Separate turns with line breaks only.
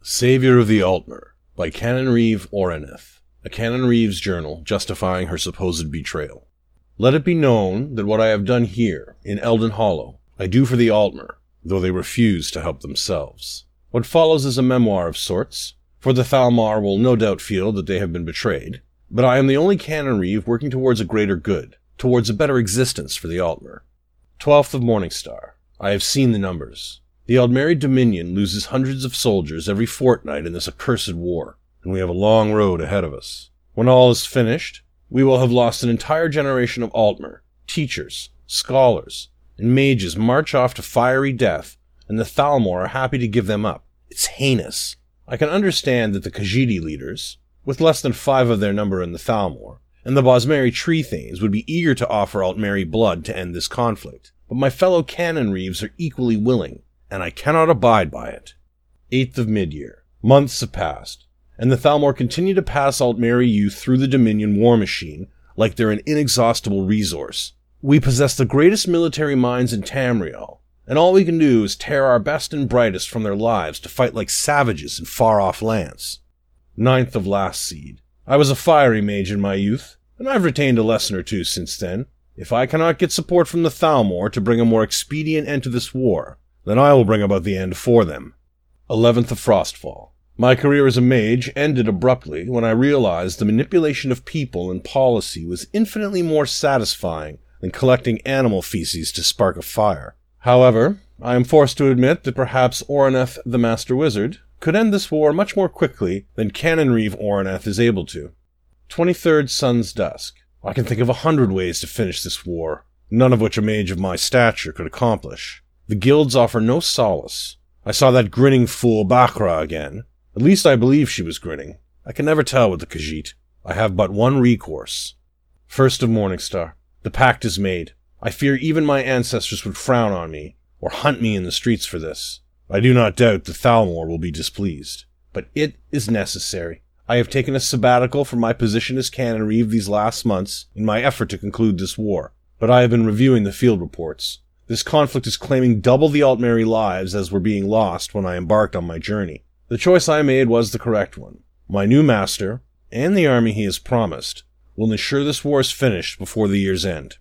Savior of the Altmer by Canon Reeve Oraneth, a Canon Reeves journal justifying her supposed betrayal. Let it be known that what I have done here, in Elden Hollow, I do for the Altmer, though they refuse to help themselves. What follows is a memoir of sorts, for the Thalmor will no doubt feel that they have been betrayed, but I am the only Canon Reeve working towards a greater good, towards a better existence for the Altmer. 12th of Morningstar. I have seen the numbers. The Aldmeri Dominion loses hundreds of soldiers every fortnight in this accursed war, and we have a long road ahead of us. When all is finished, we will have lost an entire generation of Altmer, teachers, scholars, and mages march off to fiery death, and the Thalmor are happy to give them up. It's heinous. I can understand that the Khajiit leaders, with less than five of their number in the Thalmor, and the Bosmeri tree thanes would be eager to offer Altmeri blood to end this conflict, but my fellow canon reeves are equally willing, and I cannot abide by it. 8th of Midyear. Months have passed, and the Thalmor continue to pass Altmeri youth through the Dominion war machine like they're an inexhaustible resource. We possess the greatest military minds in Tamriel, and all we can do is tear our best and brightest from their lives to fight like savages in far off lands. Ninth of last seed. I was a fiery mage in my youth, and I've retained a lesson or two since then. If I cannot get support from the Thalmor to bring a more expedient end to this war, then I will bring about the end for them. 11th of Frostfall. My career as a mage ended abruptly when I realized the manipulation of people and policy was infinitely more satisfying than collecting animal feces to spark a fire. However, I am forced to admit that perhaps Oraneth the Master Wizard could end this war much more quickly than Canon Reeve is able to. 23rd Sun's Dusk. I can think of a hundred ways to finish this war, none of which a mage of my stature could accomplish. The guilds offer no solace. I saw that grinning fool Bakra again. At least I believe she was grinning. I can never tell with the Khajiit. I have but one recourse. First of Morningstar. The pact is made. I fear even my ancestors would frown on me, or hunt me in the streets for this. I do not doubt the Thalmor will be displeased. But it is necessary. I have taken a sabbatical from my position as Canon Reeve these last months in my effort to conclude this war, but I have been reviewing the field reports. This conflict is claiming double the Altmeri lives as were being lost when I embarked on my journey. The choice I made was the correct one. My new master, and the army he has promised, will ensure this war is finished before the year's end.